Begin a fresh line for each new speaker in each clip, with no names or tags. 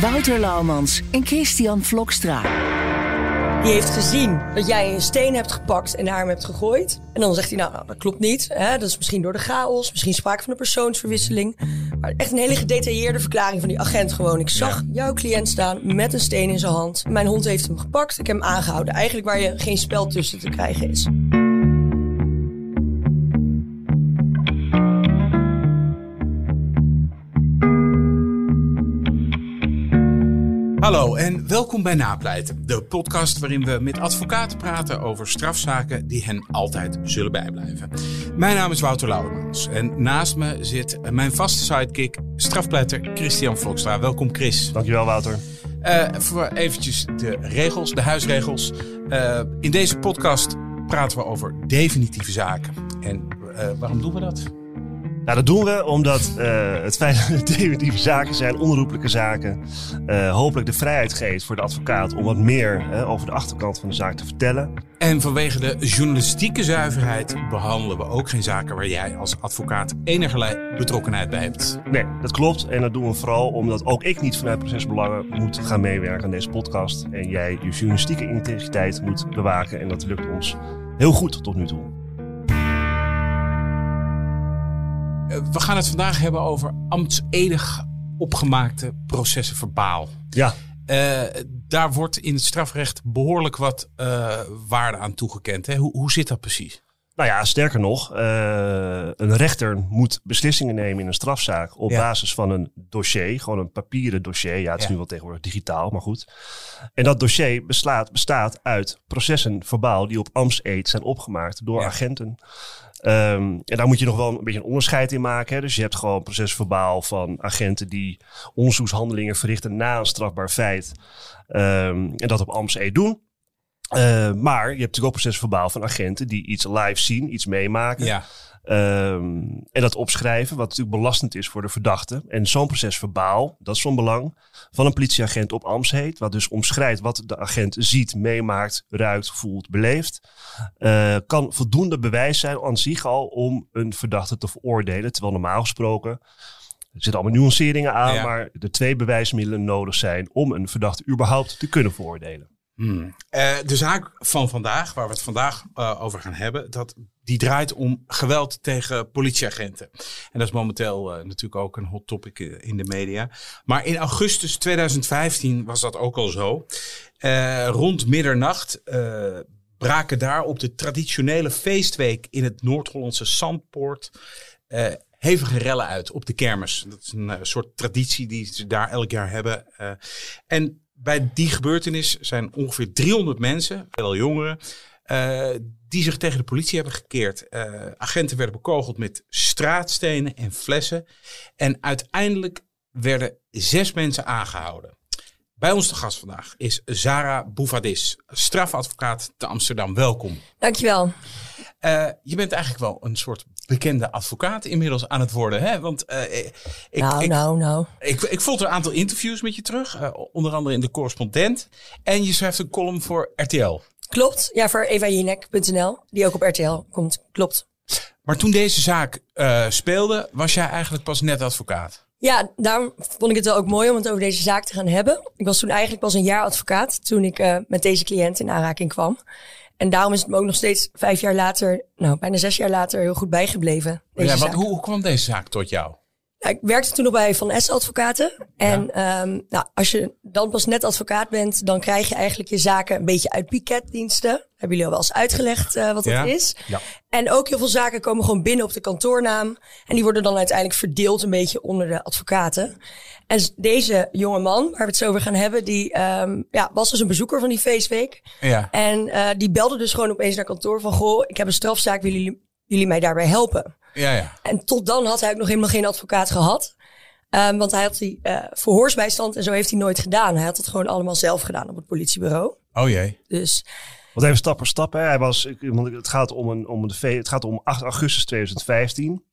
Wouter Laumans en Christian Vlokstra.
Die heeft gezien dat jij een steen hebt gepakt en naar hem hebt gegooid. En dan zegt hij, nou, nou dat klopt niet. Hè? Dat is misschien door de chaos, misschien sprake van een persoonsverwisseling. Maar echt een hele gedetailleerde verklaring van die agent gewoon. Ik zag jouw cliënt staan met een steen in zijn hand. Mijn hond heeft hem gepakt, ik heb hem aangehouden. Eigenlijk waar je geen spel tussen te krijgen is.
Hallo en welkom bij Napleiten, de podcast waarin we met advocaten praten over strafzaken die hen altijd zullen bijblijven. Mijn naam is Wouter Lauwermans en naast me zit mijn vaste sidekick, strafpleiter Christian Vlokstra. Welkom Chris.
Dankjewel Wouter.
Uh, voor eventjes de regels, de huisregels. Uh, in deze podcast praten we over definitieve zaken. En uh, waarom doen we dat?
Nou, dat doen we omdat uh, het feit dat het definitieve zaken zijn, onroepelijke zaken, uh, hopelijk de vrijheid geeft voor de advocaat om wat meer uh, over de achterkant van de zaak te vertellen.
En vanwege de journalistieke zuiverheid behandelen we ook geen zaken waar jij als advocaat enige betrokkenheid bij hebt.
Nee, dat klopt. En dat doen we vooral omdat ook ik niet vanuit procesbelangen moet gaan meewerken aan deze podcast. En jij je journalistieke integriteit moet bewaken. En dat lukt ons heel goed tot nu toe.
We gaan het vandaag hebben over ambtsedig opgemaakte processen verbaal.
Ja.
Uh, daar wordt in het strafrecht behoorlijk wat uh, waarde aan toegekend. Hè? Hoe, hoe zit dat precies?
Nou ja, sterker nog, uh, een rechter moet beslissingen nemen in een strafzaak op ja. basis van een dossier, gewoon een papieren dossier. Ja, het is ja. nu wel tegenwoordig digitaal, maar goed. En dat dossier bestaat, bestaat uit processen verbaal die op ambtseed zijn opgemaakt door ja. agenten. Um, en daar moet je nog wel een beetje een onderscheid in maken. Hè. Dus je hebt gewoon procesverbaal van agenten die onderzoekshandelingen verrichten na een strafbaar feit. Um, en dat op ambtseed doen. Uh, maar je hebt natuurlijk ook procesverbaal van agenten die iets live zien, iets meemaken.
Ja.
Um, en dat opschrijven, wat natuurlijk belastend is voor de verdachte. En zo'n proces verbaal, dat is van belang, van een politieagent op Amstheet. Wat dus omschrijft wat de agent ziet, meemaakt, ruikt, voelt, beleeft. Uh, kan voldoende bewijs zijn aan zich al om een verdachte te veroordelen. Terwijl normaal gesproken, er zitten allemaal nuanceringen aan, ja. maar er twee bewijsmiddelen nodig zijn om een verdachte überhaupt te kunnen veroordelen.
Hmm. Uh, de zaak van vandaag, waar we het vandaag uh, over gaan hebben, dat, die draait om geweld tegen politieagenten. En dat is momenteel uh, natuurlijk ook een hot topic in de media. Maar in augustus 2015 was dat ook al zo. rond middernacht braken daar op de traditionele feestweek in het Noord-Hollandse Zandpoort hevige rellen uit op de kermis. Dat is een soort traditie die ze daar elk jaar hebben. en bij die gebeurtenis zijn ongeveer 300 mensen, veel jongeren, uh, die zich tegen de politie hebben gekeerd. Uh, agenten werden bekogeld met straatstenen en flessen. En uiteindelijk werden zes mensen aangehouden. Bij ons te gast vandaag is Zara Bouvadis, strafadvocaat te Amsterdam. Welkom.
Dankjewel.
Uh, je bent eigenlijk wel een soort bekende advocaat inmiddels aan het worden. Hè? Want uh, ik,
nou,
ik,
nou, nou.
Ik, ik volg een aantal interviews met je terug. Uh, onder andere in de correspondent. En je schrijft een column voor RTL.
Klopt. Ja, voor evajinek.nl. Die ook op RTL komt. Klopt.
Maar toen deze zaak speelde, was jij eigenlijk pas net advocaat.
Ja, daarom vond ik het wel ook mooi om het over deze zaak te gaan hebben. Ik was toen eigenlijk pas een jaar advocaat toen ik met deze cliënt in aanraking kwam. En daarom is het me ook nog steeds vijf jaar later, nou bijna zes jaar later, heel goed bijgebleven.
Deze ja, wat, hoe, hoe kwam deze zaak tot jou?
Ik werkte toen nog bij Van S advocaten. En ja. um, nou, als je dan pas net advocaat bent, dan krijg je eigenlijk je zaken een beetje uit piketdiensten. Hebben jullie al wel eens uitgelegd uh, wat dat is?
Ja.
En ook heel veel zaken komen gewoon binnen op de kantoornaam. En die worden dan uiteindelijk verdeeld een beetje onder de advocaten. En deze jonge man, waar we het zo over gaan hebben, die um, ja, was dus een bezoeker van die feestweek.
Ja.
En uh, die belde dus gewoon opeens naar kantoor van, goh, ik heb een strafzaak, willen jullie, jullie mij daarbij helpen?
Ja, ja.
En tot dan had hij ook nog helemaal geen advocaat gehad. Ehm, want hij had die eh, verhoorsbijstand en zo heeft hij nooit gedaan. Hij had het gewoon allemaal zelf gedaan op het politiebureau.
Oh jee.
Dus
Want even stap voor stap. Hè. Hij was, ik- want het gaat om, een, om, de, het gaat om 8 augustus 2015.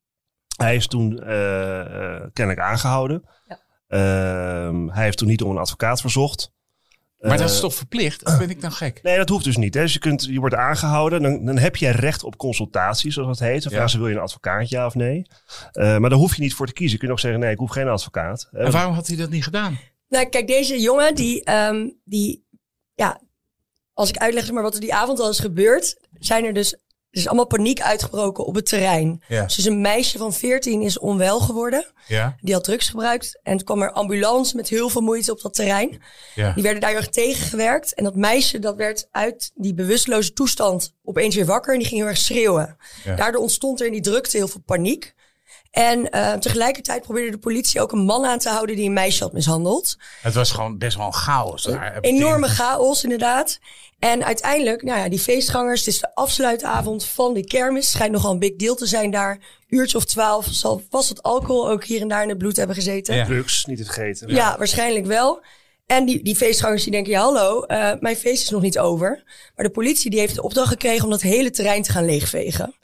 Hij is toen eh, eh, kennelijk aangehouden.
Ja.
Ehm, hij heeft toen niet om een advocaat verzocht.
Maar dat
Eh,
is toch verplicht? Of ben ik nou gek?
Nee, dat hoeft dus niet. Hè. Dus je, kunt, je wordt aangehouden. Dan, dan heb je recht op consultatie, zoals dat heet. Dan
Ja.
vragen ze, wil je een advocaat, ja of nee? Eh, maar daar hoef je niet voor te kiezen. Je kunt ook zeggen, nee, ik hoef geen advocaat. Eh,
En waarom had hij dat niet gedaan?
Nou, kijk, deze jongen, die, ehm, die, ja, als ik uitleg maar wat er die avond al is gebeurd, zijn er dus, er is allemaal paniek uitgebroken op het terrein.
Ja.
Dus een meisje van 14 is onwel geworden.
Ja?
Die had drugs gebruikt. En toen kwam er ambulance met heel veel moeite op dat terrein.
Ja.
Die werden daar heel erg tegengewerkt. En dat meisje, dat werd uit die bewusteloze toestand opeens weer wakker. En die ging heel erg schreeuwen. Daardoor ontstond er in die drukte heel veel paniek. En eh, tegelijkertijd probeerde de politie ook een man aan te houden die een meisje had mishandeld.
Het was gewoon best wel een chaos daar.
Enorme chaos, inderdaad. En uiteindelijk, nou ja, die feestgangers, het is de afsluitavond van de kermis. Schijnt nogal een big deal te zijn daar. Uurtje of twaalf zal vast wat alcohol ook hier en daar in het bloed hebben gezeten.
Ja.
Drugs, niet te vergeten.
Ja, waarschijnlijk wel. En die, die feestgangers die denken, ja hallo, eh, mijn feest is nog niet over. Maar de politie die heeft de opdracht gekregen om dat hele terrein te gaan leegvegen.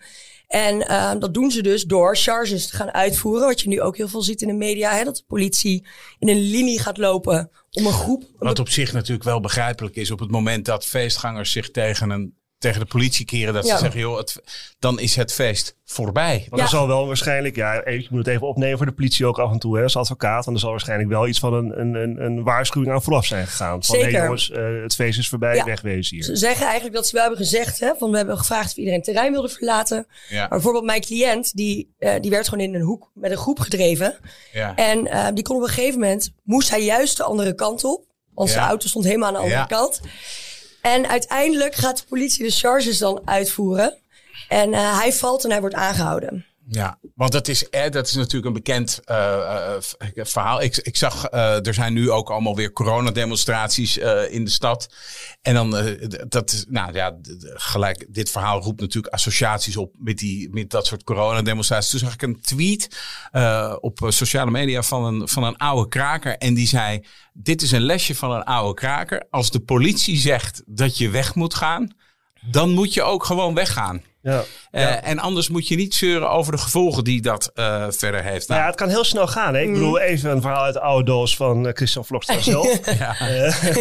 En eh, dat doen ze dus door charges te gaan uitvoeren. Wat je nu ook heel veel ziet in de media. Hè, dat de politie in een linie gaat lopen om een groep...
Wat op zich natuurlijk wel begrijpelijk is. Op het moment dat feestgangers zich tegen, een, tegen de politie keren. Dat
Ja.
ze zeggen, joh, het, dan is het feest voorbij.
Maar
Ja.
er zal wel waarschijnlijk, ja, je moet het even opnemen voor de politie ook af en toe hè, als advocaat. Want er zal waarschijnlijk wel iets van een, een, een, een waarschuwing aan vooraf zijn gegaan. Van
Zeker.
nee jongens, eh, het feest is voorbij,
Ja.
wegwezen hier.
Ze zeggen eigenlijk dat ze wel hebben gezegd, hè, van we hebben gevraagd of iedereen het terrein wilde verlaten.
Ja,
Maar bijvoorbeeld mijn cliënt, die, eh, die werd gewoon in een hoek met een groep gedreven.
ja.
En eh, die kon op een gegeven moment, moest hij juist de andere kant op. Want
Ja.
zijn auto stond helemaal aan de andere
Ja.
kant. En uiteindelijk gaat de politie de charges dan uitvoeren. En eh, hij valt en hij wordt aangehouden.
Ja, want dat is, eh, dat is natuurlijk een bekend v- verhaal. Ik, ik zag, eh, er zijn nu ook allemaal weer coronademonstraties eh in de stad. En dan, dat is, nou ja, gelijk, dit verhaal roept natuurlijk associaties op met, die, met dat soort coronademonstraties. Toen zag ik een tweet op sociale media van een, van een oude kraker. En die zei, dit is een lesje van een oude kraker. Als de politie zegt dat je weg moet gaan, dan moet je ook gewoon weggaan.
Ja.
Eh, En anders moet je niet zeuren over de gevolgen die dat eh, verder heeft.
Nou
Nou,
ja, het kan heel snel gaan. Hè? Ik
Mm.
bedoel, even een verhaal uit de oude doos van eh, Christian Vlokstra zelf.
ja.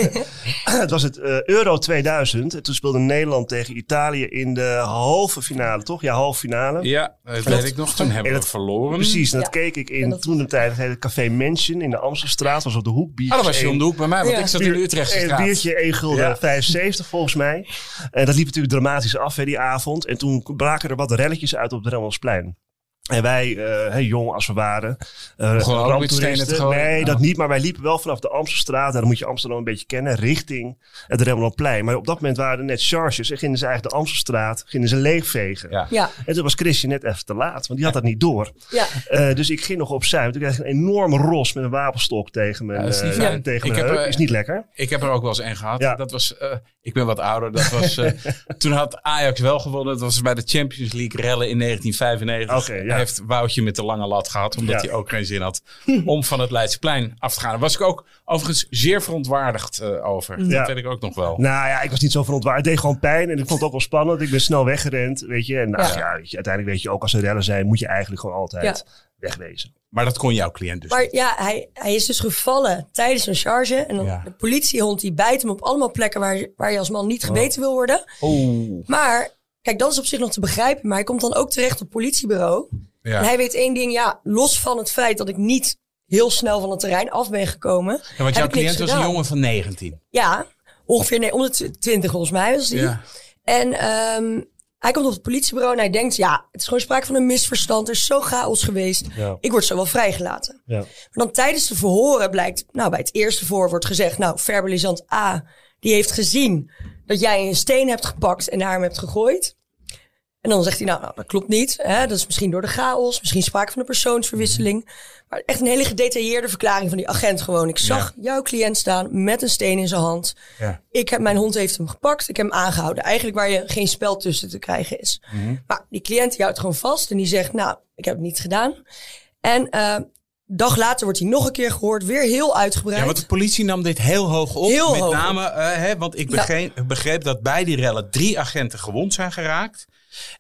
het was het eh, Euro 2000. En toen speelde Nederland tegen Italië in de halve finale, toch? Ja, halve finale.
ja, dat weet ik nog. Toen hebben
En
we
dat-
verloren.
Precies, en dat
Ja.
keek ik in
dat-
toen de tijd. Het heette Café Mansion in de Amstelstraat. was op de hoek.
Ah, dat was je om de hoek bij mij, want
Ja.
ik zat in de Utrechtse
Een biertje 1 gulden
Ja.
75 volgens mij. En dat liep natuurlijk dramatisch af hè, die avond. En toen braken er wat relletjes uit op het Remmelsplein. En wij, eh, hey, jong als we waren, eh
ook met
ramptoeristen. Nee, dat niet. Maar wij liepen wel vanaf de Amstelstraat. En dan moet je Amsterdam een beetje kennen. Richting het Remmelplein. Maar op dat moment waren er net charges. En gingen ze eigenlijk de Amstelstraat gingen ze leegvegen.
Ja.
Ja,
En toen was Christian net even te laat. Want die had dat niet door.
ja.
Eh, dus ik ging nog opzij. Want Toen kreeg ik een enorme ros met een wapenstok tegen mijn,
Ja, dat is niet
eh,
fijn.
tegen
Ik
mijn
heb, eh,
Is niet lekker.
Ik heb er ook wel eens één gehad.
Ja.
Dat was, eh, ik ben wat ouder. Dat was, eh, toen had Ajax wel gewonnen. Dat was bij de Champions League rellen in 1995.
Oké, ja.
Heeft Woutje met de lange lat gehad. Omdat
Ja.
hij ook geen zin had om van het Leidseplein af te gaan. Daar was ik ook overigens zeer verontwaardigd eh, over.
Ja.
Dat weet ik ook nog wel.
Nou ja, ik was niet zo verontwaardigd. Het deed gewoon pijn en ik vond het ook wel spannend. Ik ben snel weggerend, weet je. En nou,
Ja.
ja. weet je, uiteindelijk weet je ook als er rellen zijn, moet je eigenlijk gewoon altijd wegwezen.
Maar dat kon jouw cliënt dus
Maar
niet.
ja, hij, hij is dus gevallen tijdens een charge. En dan
Ja.
de politiehond die bijt hem op allemaal plekken waar, je- waar je als man niet gebeten wil worden.
Oh.
Maar, kijk, dat is op zich nog te begrijpen. Maar hij komt dan ook terecht op het politiebureau. En
Ja.
hij weet één ding, ja, los van het feit dat ik niet heel snel van het terrein af ben gekomen.
Ja, want jouw cliënt was een jongen van 19.
Ja, ongeveer nee, onder de tw- 20 volgens mij was die.
Ja.
En ehm, hij komt op het politiebureau en hij denkt, ja, het is gewoon sprake van een misverstand. Er is zo chaos geweest.
Ja.
Ik word zo wel vrijgelaten.
Ja.
Maar dan tijdens de verhoren blijkt, nou bij het eerste verhoor wordt gezegd, nou verbalisant A, die heeft gezien dat jij een steen hebt gepakt en naar hem hebt gegooid. En dan zegt hij, nou, nou, dat klopt niet. Hè? Dat is misschien door de chaos, misschien sprake van een persoonsverwisseling. Maar echt een hele gedetailleerde verklaring van die agent gewoon. Ik zag jouw cliënt staan met een steen in zijn hand.
Ja.
Ik heb, mijn hond heeft hem gepakt. Ik heb hem aangehouden. Eigenlijk waar je geen spel tussen te krijgen is. Maar die cliënt die houdt gewoon vast en die zegt, nou, ik heb het niet gedaan. En eh, Dag later wordt hij nog een keer gehoord, weer heel uitgebreid.
Ja, want de politie nam dit heel hoog op.
Heel
met
hoog
name, eh, hè, want ik
Ja.
begreep, begreep dat bij die rellen drie agenten gewond zijn geraakt.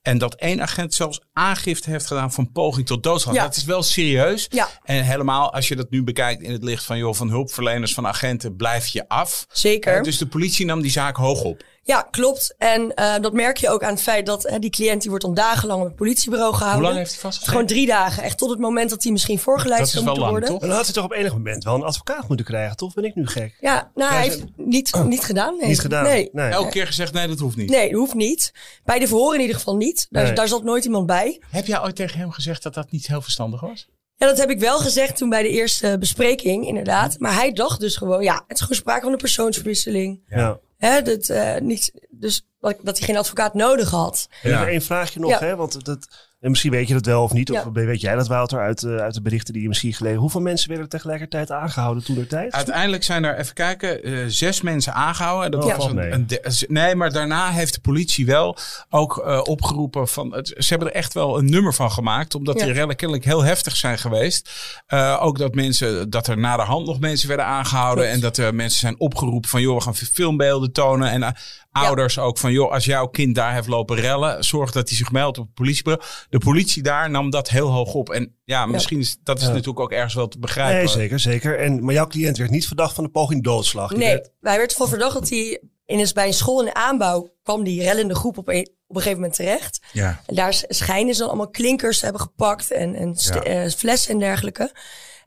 En dat één agent zelfs aangifte heeft gedaan van poging tot doodslag.
Ja.
Dat is wel serieus.
Ja.
En helemaal als je dat nu bekijkt in het licht van, joh, van hulpverleners, van agenten, blijf je af.
Zeker.
Dus de politie nam die zaak hoog op.
Ja, klopt. En eh, dat merk je ook aan het feit dat hè, die cliënt die wordt dan dagenlang op het politiebureau gehouden.
Hoe lang heeft hij vastgezeten?
Gewoon drie dagen. Echt tot het moment dat hij misschien voorgeleid
Dat is
zou moeten
lang,
worden.
toch?
Dan had hij toch op enig moment wel een advocaat moeten krijgen, toch? Ben ik nu gek?
Ja, nou, hij heeft niet, niet gedaan. Nee.
Niet gedaan.
Nee.
Nee.
Elke keer gezegd, nee, dat hoeft niet.
Nee, dat hoeft niet. Bij de verhoren in ieder geval niet. Daar,
Nee.
daar zat nooit iemand bij.
Heb jij ooit tegen hem gezegd dat dat niet heel verstandig was?
Ja, dat heb ik wel gezegd toen bij de eerste bespreking, inderdaad. Maar hij dacht dus gewoon, ja, het is gewoon sprake van een persoonsverwisseling.
Ja.
Hè, dat, eh, niet, dus dat, dat hij geen advocaat nodig had.
Ja.
nog één vraagje nog,
Ja.
hè? Want dat, en misschien weet je dat wel of niet. Of
Ja.
weet jij dat, Wouter, uit, eh, uit de berichten die je misschien gelezen Hoeveel mensen werden er tegelijkertijd aangehouden toen de tijd?
Uiteindelijk zijn er, even kijken, eh, zes mensen aangehouden. Dat
Oh,
was
valt
een,
mee.
een de- nee, maar daarna heeft de politie wel ook eh, opgeroepen van. Het, ze hebben er echt wel een nummer van gemaakt, omdat
Ja.
die rellen kennelijk heel heftig zijn geweest. Eh, ook dat mensen, dat er na de hand nog mensen werden aangehouden
Klopt.
en dat er mensen zijn opgeroepen van, joh, we gaan filmbeelden tonen en ouders ook van, joh, als jouw kind daar heeft lopen rellen, zorg dat hij zich meldt op het politiebureau. De politie daar nam dat heel hoog op en ja, misschien is dat is
Ja.
natuurlijk ook ergens wel te begrijpen.
Nee, zeker, zeker. En, maar jouw cliënt werd niet verdacht van de poging doodslag. Die
Nee,
werd-
hij werd ervan verdacht dat hij in een, bij een school in de aanbouw kwam die rellende groep op een, op een gegeven moment terecht.
Ja.
En daar schijnen ze dan allemaal klinkers te hebben gepakt en, en
Ja.
eh, flessen en dergelijke.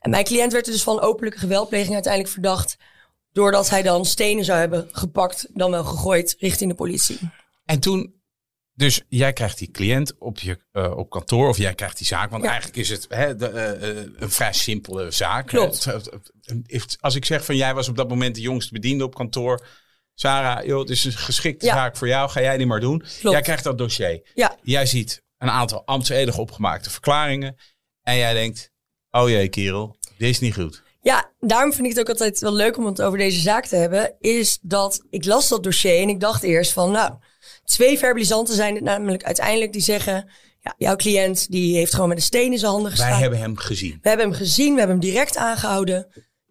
En mijn cliënt werd er dus van openlijke geweldpleging uiteindelijk verdacht. Doordat hij dan stenen zou hebben gepakt, dan wel gegooid richting de politie.
En toen, dus jij krijgt die cliënt op, je, eh, op kantoor of jij krijgt die zaak. Want
Ja.
eigenlijk is het hè, de, eh, eh, een vrij simpele zaak.
Klopt.
Als ik zeg van jij was op dat moment de jongste bediende op kantoor. Sarah, joh, het is een geschikte
Ja.
zaak voor jou. Ga jij die maar doen.
Klopt.
Jij krijgt dat dossier.
Ja,
Jij ziet een aantal ambtsedige opgemaakte verklaringen. En jij denkt, oh jee kerel, dit is niet goed.
Ja, daarom vind ik het ook altijd wel leuk om het over deze zaak te hebben. Is dat ik las dat dossier en ik dacht eerst van, nou, twee verbalisanten zijn het namelijk uiteindelijk die zeggen, ja, jouw cliënt die heeft gewoon met een steen in zijn handen gestaan.
Wij hebben hem gezien.
We hebben hem gezien, we hebben hem direct aangehouden.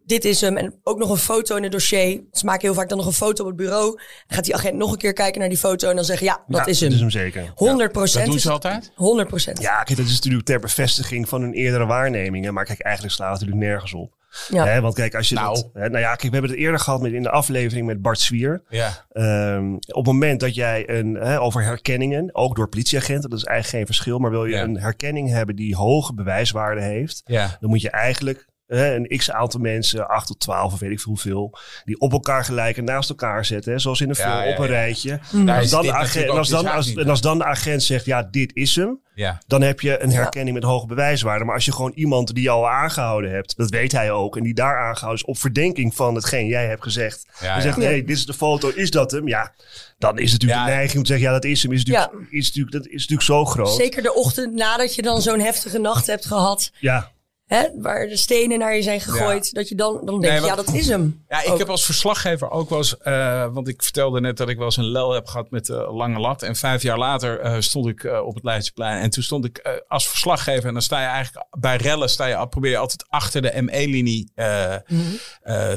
Dit is hem. En ook nog een foto in het dossier. Ze maken heel vaak dan nog een foto op het bureau. Dan gaat die agent nog een keer kijken naar die foto en dan zeggen, ja, dat
Ja,
is hem.
Dat is hem zeker.
100 procent.
Dat doen ze altijd?
100 procent.
Ja, kijk, dat is natuurlijk ter bevestiging van hun eerdere waarnemingen. Maar kijk, eigenlijk slaat het natuurlijk nergens op.
Ja.
Hè, want kijk, als je
Nou.
dat... Hè, nou ja, kijk, we hebben het eerder gehad met, in de aflevering met Bart Zwier.
Ja.
Ehm, op het moment dat jij een, hè, over herkenningen, ook door politieagenten, dat is eigenlijk geen verschil, maar wil je
Ja.
een herkenning hebben die hoge bewijswaarde heeft,
Ja.
dan moet je eigenlijk een x aantal mensen, 8 tot 12 of weet ik veel hoeveel, die op elkaar gelijk en naast elkaar zetten, hè, zoals in een
Ja,
film,
ja,
op een
ja.
rijtje.
Daar
Als dan, de agent, en als dan, als,
niet.
en als dan de agent zegt, ja, dit is hem,
Ja.
dan heb je een herkenning met hoge bewijswaarde. Maar als je gewoon iemand die je al aangehouden hebt, dat weet hij ook, en die daar aangehouden is op verdenking van hetgeen jij hebt gezegd.
Ja,
en zegt,
ja.
nee, dit is de foto, is dat hem? Ja, dan is het natuurlijk
Ja.
de neiging om te zeggen, ja, dat is hem. Is natuurlijk, is natuurlijk, dat is natuurlijk zo groot.
Zeker de ochtend nadat je dan zo'n heftige nacht hebt gehad.
Ja,
Hè, waar de stenen naar je zijn gegooid. Dat je dan, dan denkt,
Nee,
ja, dat is hem.
Ja, ik
Ook.
heb als verslaggever ook wel eens, eh, want ik vertelde net dat ik wel eens een lel heb gehad met de lange lat. En vijf jaar later eh, stond ik eh, op het Leidseplein. En toen stond ik eh, als verslaggever. En dan sta je eigenlijk bij rellen, sta je, probeer je altijd achter de ME-linie eh, eh,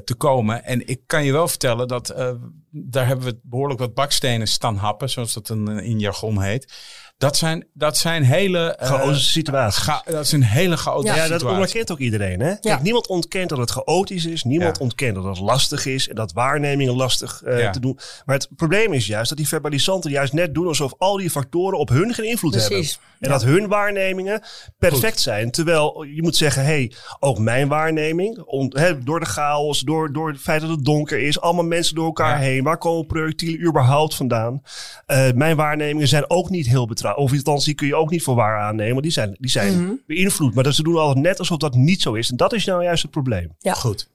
te komen. En ik kan je wel vertellen dat eh, daar hebben we behoorlijk wat bakstenen staan happen, zoals dat een, in jargon heet. Dat zijn, dat zijn hele... eh,
chaotische situatie.
ga- dat is een hele chaotische
Ja,
Ja, dat
situatie.
onderkent ook iedereen. Hè? Kijk, niemand ontkent dat het chaotisch is. Niemand
Ja.
ontkent dat het lastig is. En dat waarnemingen lastig eh,
Ja.
te doen. Maar het probleem is juist dat die verbalisanten juist net doen alsof al die factoren op hun geen invloed
Precies.
hebben. En dat hun waarnemingen perfect zijn. Terwijl je moet zeggen, hey, ook mijn waarneming, on- door de chaos, door, door het feit dat het donker is, allemaal mensen door elkaar
Ja.
heen. Waar komen projectielen überhaupt vandaan? Eh, mijn waarnemingen zijn ook niet heel betrouwbaar. Of althans, die kun je ook niet voor waar aannemen. Die zijn, die zijn beïnvloed. Maar dat ze doen altijd net alsof dat niet zo is. En dat is nou juist het probleem.
Ja.
Goed.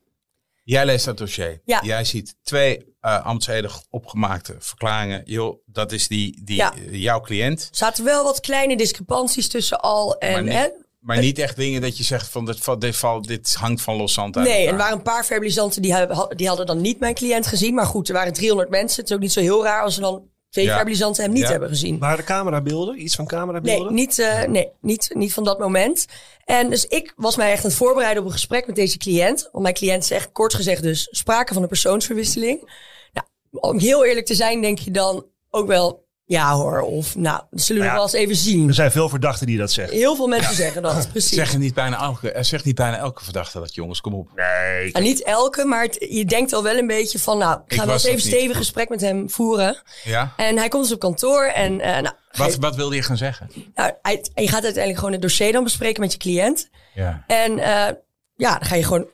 Jij leest dat dossier.
Ja.
Jij ziet twee uh, ambtsedig opgemaakte verklaringen. Joh, dat is die, die
Ja.
eh, jouw cliënt.
Er zaten wel wat kleine discrepanties tussen al en...
Maar niet-
hè,
Maar niet echt dingen dat je zegt van dit, dit, val- dit hangt van los zand uit
Nee, en er waren een paar verbalisanten die, hebben- die hadden dan niet mijn cliënt gezien. Maar goed, er waren 300 mensen. Het is ook niet zo heel raar als er dan twee
Ja.
verbalisanten hem niet
Ja.
hebben gezien.
Waren er camerabeelden? Iets van
Nee,
camerabeelden?
niet, eh, nee niet, niet van dat moment. En dus ik was mij echt aan het voorbereiden op een gesprek met deze cliënt. Want mijn cliënt zegt, kort gezegd dus, sprake van een persoonsverwisseling. Nou, om heel eerlijk te zijn, denk je dan ook wel, ja hoor, of nou, dat zullen we
Nou ja,
wel eens even zien.
Er zijn veel verdachten die dat zeggen.
Heel veel mensen zeggen dat, precies.
Zeggen niet bijna elke, eh, zegt niet bijna elke verdachte dat, jongens, kom op.
Nee.
Nou, niet elke, maar het- je denkt al wel een beetje van, nou, ik
Ik
ga wel eens even
niet.
stevig gesprek met hem voeren.
Ja?
En hij komt dus op kantoor en eh, nou,
Wat, wat wilde je gaan zeggen?
nou, hij- je gaat uiteindelijk gewoon het dossier dan bespreken met je cliënt.
Ja.
En eh, ja, dan ga je gewoon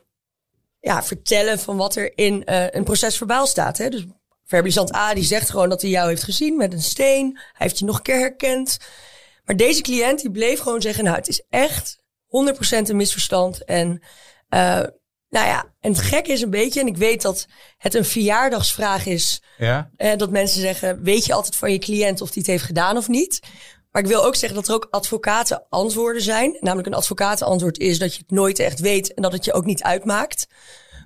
ja, vertellen van wat er in eh, een proces verbaal staat. Hè? Dus verbalisant A die zegt gewoon dat hij jou heeft gezien met een steen. Hij heeft je nog een keer herkend. Maar deze cliënt die bleef gewoon zeggen, nou het is echt 100% een misverstand. En eh, nou ja, en het gekke is een beetje, en ik weet dat het een verjaardagsvraag is
Ja?
eh, dat mensen zeggen, weet je altijd van je cliënt of die het heeft gedaan of niet? Maar ik wil ook zeggen dat er ook advocaten antwoorden zijn. Namelijk een advocatenantwoord is dat je het nooit echt weet en dat het je ook niet uitmaakt.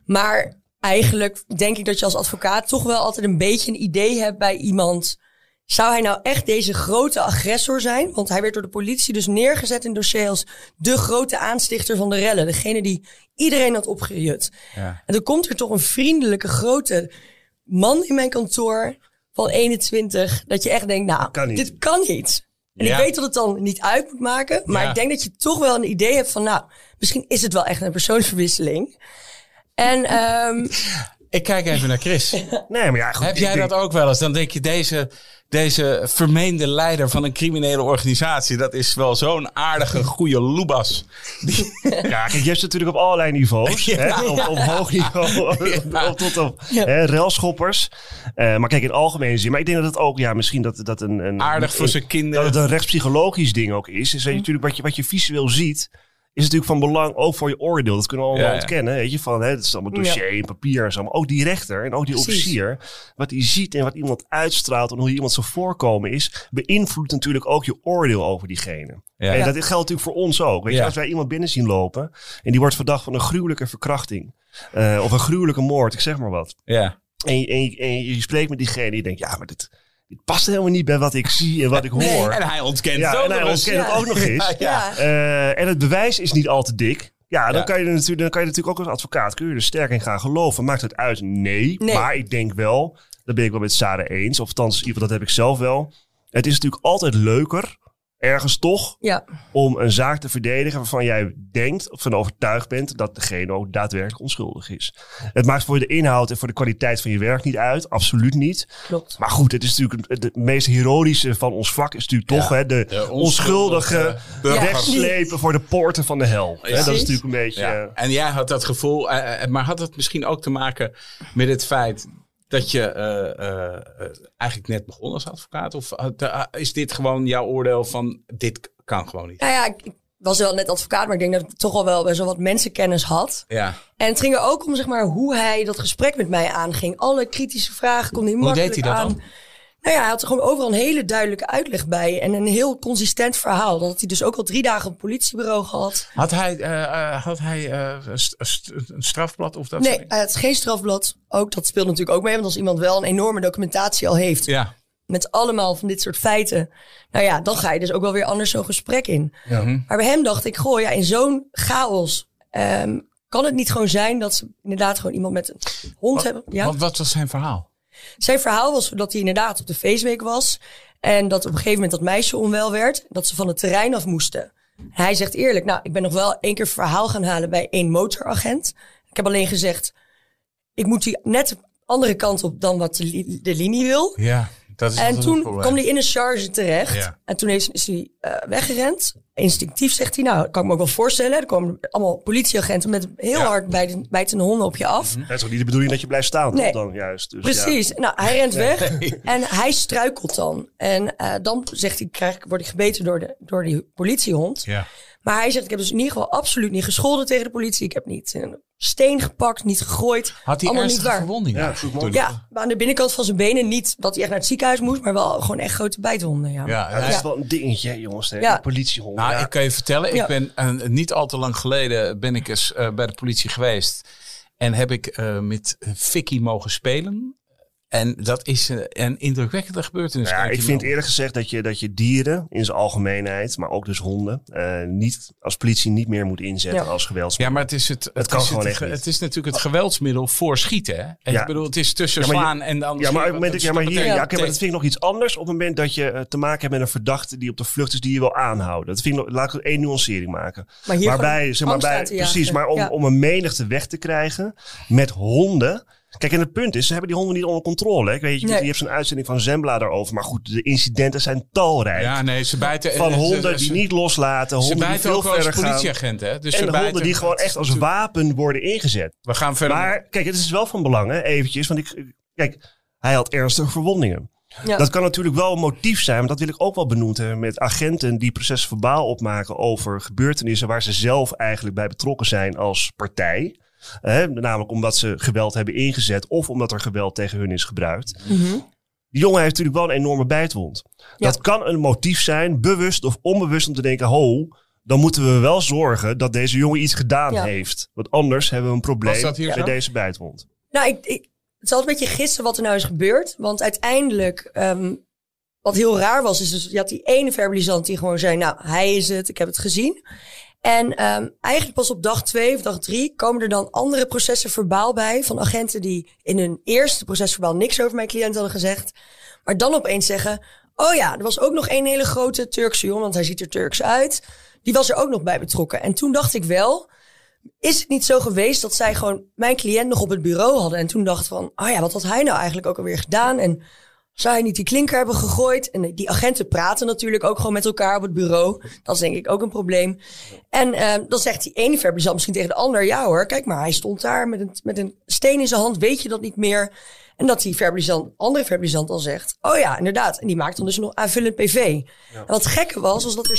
Maar eigenlijk denk ik dat je als advocaat toch wel altijd een beetje een idee hebt bij iemand. Zou hij nou echt deze grote agressor zijn? Want hij werd door de politie dus neergezet in het dossier als de grote aanstichter van de rellen. Degene die iedereen had opgejut.
Ja.
En dan komt er toch een vriendelijke grote man in mijn kantoor van 21. Dat je echt denkt, nou,
Kan
dit kan niet. En
Ja.
ik weet dat het dan niet uit moet maken. Maar
Ja.
ik denk dat je toch wel een idee hebt van, nou, misschien is het wel echt een persoonsverwisseling. En ehm,
Ik kijk even naar Chris.
Nee, maar ja, goed.
Heb jij
denk-
dat ook wel eens? Dan denk je, deze, deze vermeende leider van een criminele organisatie, dat is wel zo'n aardige, goede loebas. Die,
Ja, kijk, je hebt ze natuurlijk op allerlei niveaus.
Ja.
hè? Op, op hoog niveau,
Ja.
op, tot op
Ja.
hè, railschoppers. Eh, maar kijk, in algemene zin. Maar ik denk dat het ook, ja, misschien dat, dat een... een
aardig voor zijn
Dat
kinderen.
het een rechtspsychologisch ding ook is. Is dat je natuurlijk wat je, wat je visueel ziet, natuurlijk van belang ook voor je oordeel. Dat kunnen we allemaal
Ja, ja.
ontkennen. Weet je, van, hè, het is allemaal dossier en papier en zo. Maar ook die rechter en ook die
Precies.
officier. Wat hij ziet en wat iemand uitstraalt en hoe iemand zo voorkomen is, beïnvloedt natuurlijk ook je oordeel over diegene.
Ja.
En
Ja.
dat geldt natuurlijk voor ons ook. Weet je,
Ja.
als wij iemand binnen zien lopen en die wordt verdacht van een gruwelijke verkrachting. eh, of een gruwelijke moord, ik zeg maar wat.
Ja.
En je, en je, en je spreekt met diegene en je denkt, ja, maar dit, dit past helemaal niet bij wat ik zie en wat ik hoor.
En hij ontkent
Ja,
het ook
en hij
nog eens.
ontkent het ook nog eens.
Ja.
ja,
Eh, en het bewijs is niet al te dik. Ja, dan,
Ja.
Kan je er natuurlijk, dan kan je natuurlijk ook als advocaat kun je er sterk in gaan geloven. Maakt het uit? Nee.
Nee.
Maar ik denk wel, dat ben ik wel met Sarah eens. Of althans, dat heb ik zelf wel. Het is natuurlijk altijd leuker, ergens toch,
ja,
om een zaak te verdedigen waarvan jij denkt of van overtuigd bent dat degene ook daadwerkelijk onschuldig is. Het maakt voor de inhoud en voor de kwaliteit van je werk niet uit. Absoluut niet.
klopt.
Maar goed, het is natuurlijk het het meest heroïsche van ons vak is natuurlijk toch hè, de,
de
onschuldige
onschuldige
wegslepen voor de poorten van de hel. Hè, dat is natuurlijk een beetje.
Ja. En jij had dat gevoel, eh, eh, maar had het misschien ook te maken met het feit dat je eh, eh, eh, eigenlijk net begon als advocaat? Of is dit gewoon jouw oordeel van dit kan gewoon niet?
Nou ja, ik was wel net advocaat, maar ik denk dat ik toch al wel best wel wat mensenkennis had.
Ja.
En het ging er ook om zeg maar, hoe hij dat gesprek met mij aanging. Alle kritische vragen kon hij
Hoe
makkelijk
deed hij dat
aan.
dan?
Nou ja, hij had er gewoon overal een hele duidelijke uitleg bij. En een heel consistent verhaal. Dat had hij dus ook al drie dagen op het politiebureau gehad.
Had hij, eh, eh, had hij eh, st- st- een strafblad of dat
nee,
soort dingen?
hij had geen strafblad. Ook dat speelt natuurlijk ook mee. Want als iemand wel een enorme documentatie al heeft.
Ja.
Met allemaal van dit soort feiten. Nou ja, dan ga je dus ook wel weer anders zo'n gesprek in.
Mhm.
Maar bij hem dacht ik, goh, ja, in zo'n chaos. ehm, kan het niet gewoon zijn dat ze inderdaad gewoon iemand met een hond hebben? Ja.
Want wat was zijn verhaal?
Zijn verhaal was dat hij inderdaad op de feestweek was. En dat op een gegeven moment dat meisje onwel werd. Dat ze van het terrein af moesten. En hij zegt eerlijk, nou, ik ben nog wel één keer verhaal gaan halen bij één motoragent. Ik heb alleen gezegd, ik moet die net de andere kant op dan wat de, li- de linie wil.
Ja, dat is
En toen kwam hij in een charge terecht.
Ja.
En toen is, is hij eh, weggerend. Instinctief zegt hij, nou, dat kan ik me ook wel voorstellen. Er komen allemaal politieagenten met heel
Ja.
hard bijten- bijtende honden op je af.
Het is ook niet de bedoeling dat je blijft staan,
Nee.
toch dan juist. Dus,
Precies. Nou, hij rent weg en hij struikelt dan. En eh, dan zegt hij, krijg, word ik gebeten door, de, door die politiehond.
Ja.
Maar hij zegt, ik heb dus in ieder geval absoluut niet gescholden tegen de politie. Ik heb niet een steen gepakt, niet gegooid.
Had hij
Allemaal niet
ernstige
waar.
verwondingen?
Ja, ook.
Ja, maar aan de binnenkant van zijn benen niet dat hij echt naar het ziekenhuis moest, maar wel gewoon echt grote bijtwonden. Ja.
Ja,
dat is wel een dingetje, jongens.
Ja.
De politiehond.
Nou,
ja.
ik kan je vertellen,
Ja.
ik ben eh, niet al te lang geleden ben ik eens eh, bij de politie geweest. En heb ik eh, met Vicky mogen spelen. En dat is eh, een indrukwekkende gebeurtenis.
Ja, ik vind
wel.
eerlijk gezegd dat je, dat je dieren in zijn algemeenheid, maar ook dus honden, eh, niet als politie niet meer moet inzetten
Ja.
als geweldsmiddel.
Ja, maar het is, het, het,
kan
is
gewoon
het,
echt niet.
het is natuurlijk het geweldsmiddel voor schieten. Hè? En
Ja.
Ik bedoel, het is tussen
Ja, maar je-
slaan en dan.
Ja, maar, op het moment dat, ja, maar, hier, ja, oké, maar dat vind ik nog iets anders. Op het moment dat je eh, te maken hebt met een verdachte die op de vlucht is, die je wil aanhouden. Dat vind ik, nog- laat ik één nuancering maken.
Maar hier
Waarbij, zeg maar, bij, precies, maar om,
Ja.
om een menigte weg te krijgen met honden. Kijk, en het punt is, ze hebben die honden niet onder controle. hè. Ik weet, je,
Nee.
je hebt zo'n uitzending van Zembla daarover. Maar goed, de incidenten zijn talrijk.
Ja, nee, ze bijten.
van
ze-
honden
ze-
die niet loslaten,
Ze
honden die
bijten
veel
ook wel als politieagenten. Hè? Dus ze
En de
bijten-
honden die gewoon echt als wapen worden ingezet.
We gaan verder.
Maar kijk, het is wel van belang, hè, eventjes. Want ik, kijk, hij had ernstige verwondingen.
Ja.
Dat kan natuurlijk wel een motief zijn, maar dat wil ik ook wel benoemd hebben met agenten die processen verbaal opmaken over gebeurtenissen waar ze zelf eigenlijk bij betrokken zijn als partij. Hè, namelijk omdat ze geweld hebben ingezet of omdat er geweld tegen hun is gebruikt.
Mhm.
Die jongen heeft natuurlijk wel een enorme bijtwond. Dat kan een motief zijn, bewust of onbewust, om te denken: ho, dan moeten we wel zorgen dat deze jongen iets gedaan
Ja.
heeft. Want anders hebben we een probleem met deze bijtwond.
Nou, ik, ik, het is altijd een beetje gissen wat er nou is gebeurd. Want uiteindelijk, ehm, wat heel raar was, is dus, je had die ene verbalisant die gewoon zei, nou, hij is het, ik heb het gezien. En ehm, eigenlijk pas op dag twee of dag drie komen er dan andere processen verbaal bij van agenten die in hun eerste proces verbaal niks over mijn cliënt hadden gezegd. Maar dan opeens zeggen, oh ja, er was ook nog één hele grote Turkse jongen, want hij ziet er Turks uit. Die was er ook nog bij betrokken. En toen dacht ik wel, is het niet zo geweest dat zij gewoon mijn cliënt nog op het bureau hadden en toen dacht van, oh ja, wat had hij nou eigenlijk ook alweer gedaan? En zou hij niet die klinker hebben gegooid? En die agenten praten natuurlijk ook gewoon met elkaar op het bureau. Dat is denk ik ook een probleem. En eh, dan zegt die ene verbalizant misschien tegen de ander, ja hoor, kijk maar, hij stond daar met een, met een steen in zijn hand, weet je dat niet meer? En dat die verbalizant, andere verbalizant dan zegt, oh ja, inderdaad. En die maakt dan dus nog aanvullend PV. En wat gekke was, was dat er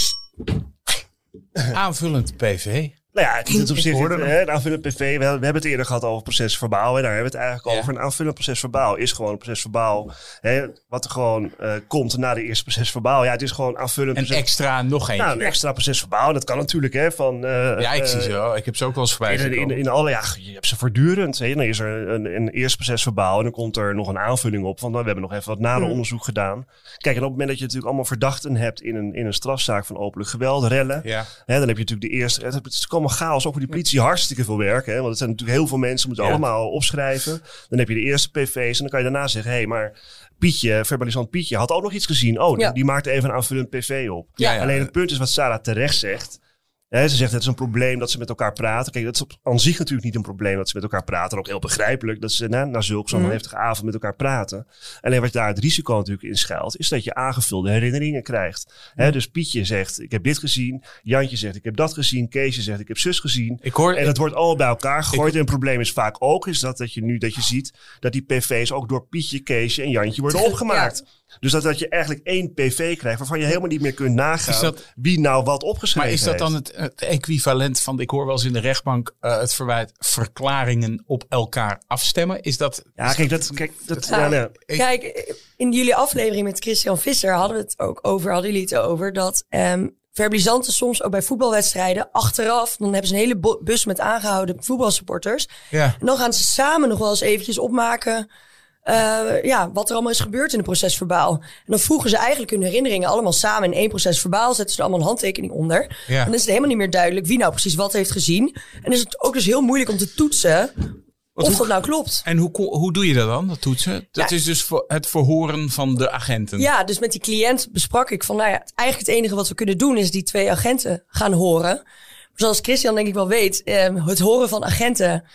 Aanvullend PV.
Nou ja, het is op zich het, hè, een aanvullend PV. We, hebben- we hebben het eerder gehad over procesverbaal. En daar hebben we het eigenlijk
Ja.
over. Een aanvullend procesverbaal is gewoon een procesverbaal. Hè, wat er gewoon eh, komt na de eerste procesverbaal. Ja, het is gewoon aanvullend
Een
proces-
extra nog eentje.
Nou, een extra procesverbaal. Dat kan natuurlijk, hè. Van, eh,
ja, ik zie
eh,
ze wel. Ik heb ze ook wel eens voorbij
In, in, in alle, ja, je hebt ze voortdurend. Hè. Dan is er een, een eerste procesverbaal en dan komt er nog een aanvulling op. Van, nou, we hebben nog even wat nader onderzoek gedaan. Kijk, en op het moment dat je natuurlijk allemaal verdachten hebt in een, in een strafzaak van openlijk geweld, rellen.
Ja.
Hè, dan heb je natuurlijk de eerste. Het is allemaal chaos. Ook voor die politie hartstikke veel werk. Hè, want het zijn natuurlijk heel veel mensen, moeten
Ja.
allemaal opschrijven. Dan heb je de eerste PV's en dan kan je daarna zeggen: hé, hey, maar Pietje, verbalisant Pietje, had ook nog iets gezien. Oh,
Ja.
die, die maakte even een aanvullend PV op.
Ja, ja.
Alleen het punt is wat Sarah terecht zegt. Hè, ze zegt het is een probleem dat ze met elkaar praten. Kijk, dat is op aan zich natuurlijk niet een probleem dat ze met elkaar praten. Ook heel begrijpelijk dat ze na, na zulk zo'n
Mhm.
heftige avond met elkaar praten. Alleen wat daar het risico natuurlijk in schuilt, is dat je aangevulde herinneringen krijgt. Hè, dus Pietje zegt, ik heb dit gezien. Jantje zegt, ik heb dat gezien. Keesje zegt, ik heb zus gezien.
Ik hoor,
En dat wordt allemaal bij elkaar gegooid. En het probleem is vaak ook is dat, dat je nu dat je ziet dat die PV's ook door Pietje, Keesje en Jantje worden opgemaakt. Dus dat, dat je eigenlijk één PV krijgt waarvan je helemaal niet meer kunt nagaan
Is dat-
wie nou wat opgeschreven
maar is dat dan
heeft.
het, het equivalent van, ik hoor wel eens in de rechtbank eh, het verwijt, verklaringen op elkaar afstemmen? Is dat...
Ja,
is
kijk, dat, kijk, dat,
Ja.
ja, nee.
Ik-
Kijk, in jullie aflevering met Christian Visser hadden we het ook over, hadden jullie het over, dat ehm verbalisanten soms ook bij voetbalwedstrijden achteraf, dan hebben ze een hele bus met aangehouden voetbalsupporters.
Ja.
En dan gaan ze samen nog wel eens eventjes opmaken eh, ja, wat er allemaal is gebeurd in het procesverbaal. En dan voegen ze eigenlijk hun herinneringen allemaal samen in één procesverbaal, zetten ze er allemaal een handtekening onder.
Ja.
En dan is het helemaal niet meer duidelijk wie nou precies wat heeft gezien. En is het ook dus heel moeilijk om te toetsen of
hoe-
dat nou klopt.
En hoe, hoe doe je dat dan, dat toetsen? Dat
Ja.
is dus voor het verhoren van de agenten.
Ja, dus met die cliënt besprak ik van, nou ja, eigenlijk het enige wat we kunnen doen is die twee agenten gaan horen. Zoals Christian denk ik wel weet, eh, het horen van agenten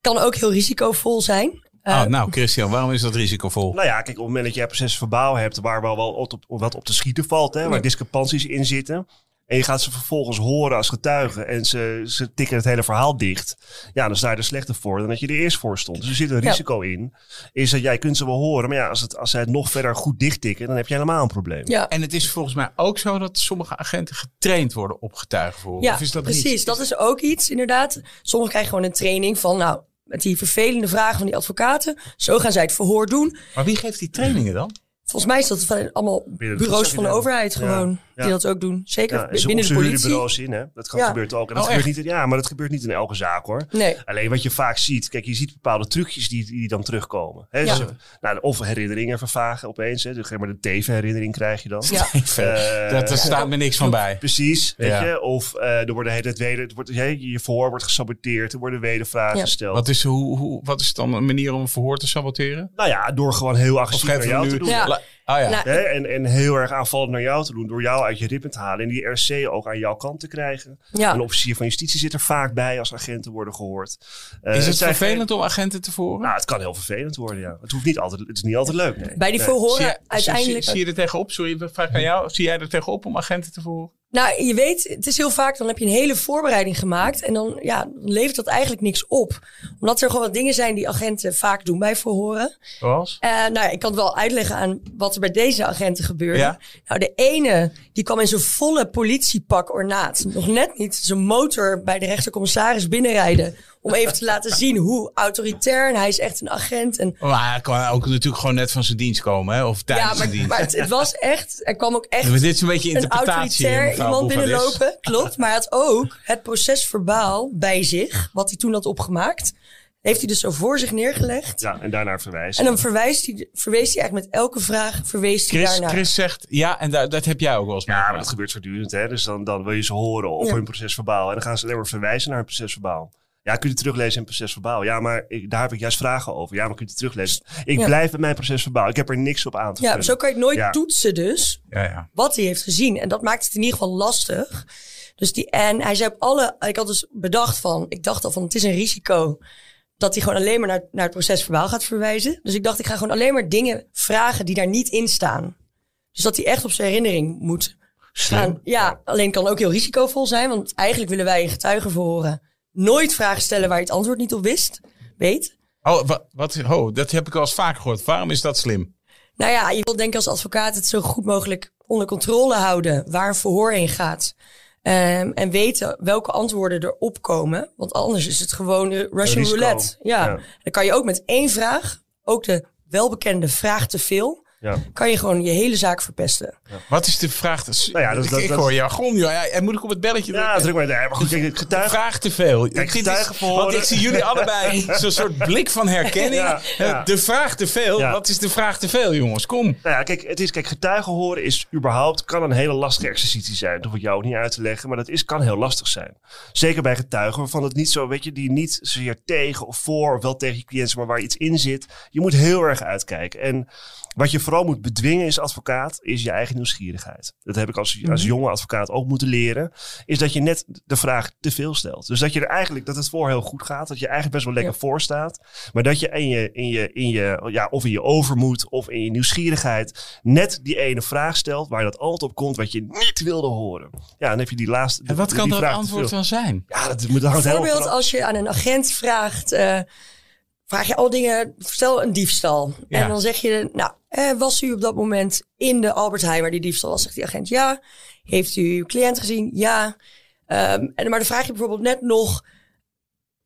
kan ook heel risicovol zijn.
Ah, nou, Christian, waarom is dat risicovol?
Nou ja, kijk, op het moment dat jij proces verbaal hebt waar wel, op, wat op te schieten valt, hè, waar discrepanties in zitten. En je gaat ze vervolgens horen als getuigen en ze, ze tikken het hele verhaal dicht. Ja, dan sta je er slechter voor dan dat je er eerst voor stond. Dus er zit een
Ja.
risico in. Is dat jij kunt ze wel horen, maar ja, als, het, als zij het nog verder goed dichttikken, dan heb je helemaal een probleem.
ja.
En het is volgens mij ook zo dat sommige agenten getraind worden op getuigenverhoor.
Ja,
of is dat
precies.
Niet?
Dat is ook iets, inderdaad. Sommigen krijgen gewoon een training van, nou, met die vervelende vragen van die advocaten. Zo gaan zij het verhoor doen.
Maar wie geeft die trainingen dan?
Volgens mij is dat van allemaal bureaus van de overheid
ja.
gewoon. Die dat ook doen. Zeker
Ja, en ze
binnen de
ze huren
politie.
bureaus in, hè? Dat kan,
Ja.
gebeurt ook. En dat
Oh,
gebeurt
echt?
niet, in- ja, maar dat gebeurt niet in elke zaak, hoor.
Nee.
Alleen wat je vaak ziet, kijk, je ziet bepaalde trucjes die, die dan terugkomen. Hè?
Ja.
Dus, nou, of herinneringen vervagen opeens. Hè? Dus, zeg maar de TV-herinnering krijg je dan.
Ja.
Eh,
dat, daar staat me niks van bij.
Precies, weet
Ja.
je. Of eh, er worden hele tijd weder, het wordt, je, je verhoor wordt gesaboteerd, er worden wedervragen
Ja.
gesteld.
Wat is, hoe, hoe, wat is dan een manier om een verhoor te saboteren?
Nou ja, door gewoon heel agressief naar jou
nu...
te doen.
Ja.
Oh ja.
Nou,
Hè? En, en heel erg aanvallend naar jou te doen. Door jou uit je rippen te halen. En die RC ook aan jouw kant te krijgen.
ja.
Een officier van justitie zit er vaak bij als agenten worden gehoord. Eh,
is het vervelend om agenten te voeren?
Nou, het kan heel vervelend worden, ja. Het, hoeft niet altijd, het is niet altijd leuk, nee.
Bij die
Nee.
verhoren
zie, je,
uiteindelijk...
zie, zie je er tegenop? Sorry, ik vraag aan jou. Zie jij er tegenop om agenten te voeren?
Nou, je weet, het is heel vaak, dan heb je een hele voorbereiding gemaakt. En dan, ja, dan levert dat eigenlijk niks op. Omdat er gewoon wat dingen zijn die agenten vaak doen bij verhoren.
Zoals?
Eh, nou, ik kan het wel uitleggen aan wat er bij deze agenten gebeurde.
Ja.
Nou, de ene, die kwam in zijn volle politiepak ornaat. Nog net niet zijn motor bij de rechtercommissaris binnenrijden. Om even te laten zien hoe autoritair. En hij is echt een agent. En,
Maar hij kan ook natuurlijk gewoon net van zijn dienst komen, hè? Of tijdens
ja,
zijn
maar,
dienst.
maar het, het was echt, er kwam ook echt
Maar dit is een beetje
een
interpretatie.
autoritair
mevrouw
iemand binnenlopen. Klopt, maar hij had ook het procesverbaal bij zich. Wat hij toen had opgemaakt. Heeft hij dus zo voor zich neergelegd.
Ja, en daarnaar verwijzen.
En dan verwijst hij, verwees hij eigenlijk met elke vraag, verwees hij
Chris,
daarnaar.
Chris zegt ja, en da- dat heb jij ook wel eens
Ja, maar dat
meegemaakt.
gebeurt voortdurend, hè. Dus dan, dan wil je ze horen over
Ja.
hun procesverbaal. En dan gaan ze alleen maar verwijzen naar hun procesverbaal. Ja, kun je het teruglezen in het procesverbaal? Ja, maar ik, daar heb ik juist vragen over. Ja, maar kun je het teruglezen? Ik
Ja.
blijf bij mijn procesverbaal. Ik heb er niks op aan te
Ja,
vullen.
zo kan je het nooit
Ja.
toetsen dus.
Ja, ja.
Wat hij heeft gezien. En dat maakt het in ieder geval lastig. Dus die, en hij zei op alle... Ik had dus bedacht van... Ik dacht al van het is een risico... dat hij gewoon alleen maar naar, naar het procesverbaal gaat verwijzen. Dus ik dacht ik ga gewoon alleen maar dingen vragen die daar niet in staan. Dus dat hij echt op zijn herinnering moet staan. Ja, alleen kan ook heel risicovol zijn. Want eigenlijk willen wij een getuige verhoren. Nooit vragen stellen waar je het antwoord niet op wist. Weet.
Oh, wat, wat, oh, dat heb ik al eens vaker gehoord. Waarom is dat slim?
Nou ja, je wilt denk ik als advocaat het zo goed mogelijk onder controle houden waar een verhoor heen gaat. Ehm, en weten welke antwoorden erop komen. Want anders is het gewoon de Russian roulette. Ja.
Ja.
Dan kan je ook met één vraag, ook de welbekende vraag te veel,
Ja.
kan je gewoon je hele zaak verpesten.
Wat is de vraag? Dat,
Nou ja, dat-
ik,
dat-
ik
dat-
hoor jargon, joh. Ja, en moet ik op het belletje
Ja,
drukken?
druk maar daar. Maar goed, kijk, het getuige...
Vraag te veel.
Kijk,
is-
getuigenverhoren-
Want ik zie jullie allebei zo'n soort blik van herkenning.
Ja, ja.
De vraag te veel.
Ja.
Wat is de vraag te veel, jongens? Kom.
Nou ja, kijk, het is, kijk, getuigen horen is überhaupt, kan een hele lastige exercitie zijn. Dat hoef ik jou ook niet uit te leggen, maar dat is, kan heel lastig zijn. Zeker bij getuigen waarvan het niet zo, weet je, die niet zozeer tegen of voor, of wel tegen je cliënt, maar waar iets in zit. Je moet heel erg uitkijken. En wat je vooral moet bedwingen als advocaat, is je eigen nieuwsgierigheid. Dat heb ik als, als jonge advocaat ook moeten leren. Is dat je net de vraag te veel stelt. Dus dat je er eigenlijk, dat het voor heel goed gaat. Dat je eigenlijk best wel lekker
Ja.
voor staat. Maar dat je in je, in je, in je, ja, of in je overmoed of in je nieuwsgierigheid net die ene vraag stelt waar dat antwoord op komt wat je niet wilde horen. Ja, dan heb je die laatste.
En wat
die
kan dat antwoord dan zijn?
Ja, dat moet hangt helemaal
Bijvoorbeeld als je aan een agent vraagt, eh, vraag je al dingen, stel een diefstal.
Ja.
En dan zeg je, nou, eh, was u op dat moment in de Albert Heijn waar die diefstal was? Zegt die agent ja. Heeft u uw cliënt gezien? Ja. Ehm, en, maar dan vraag je bijvoorbeeld net nog,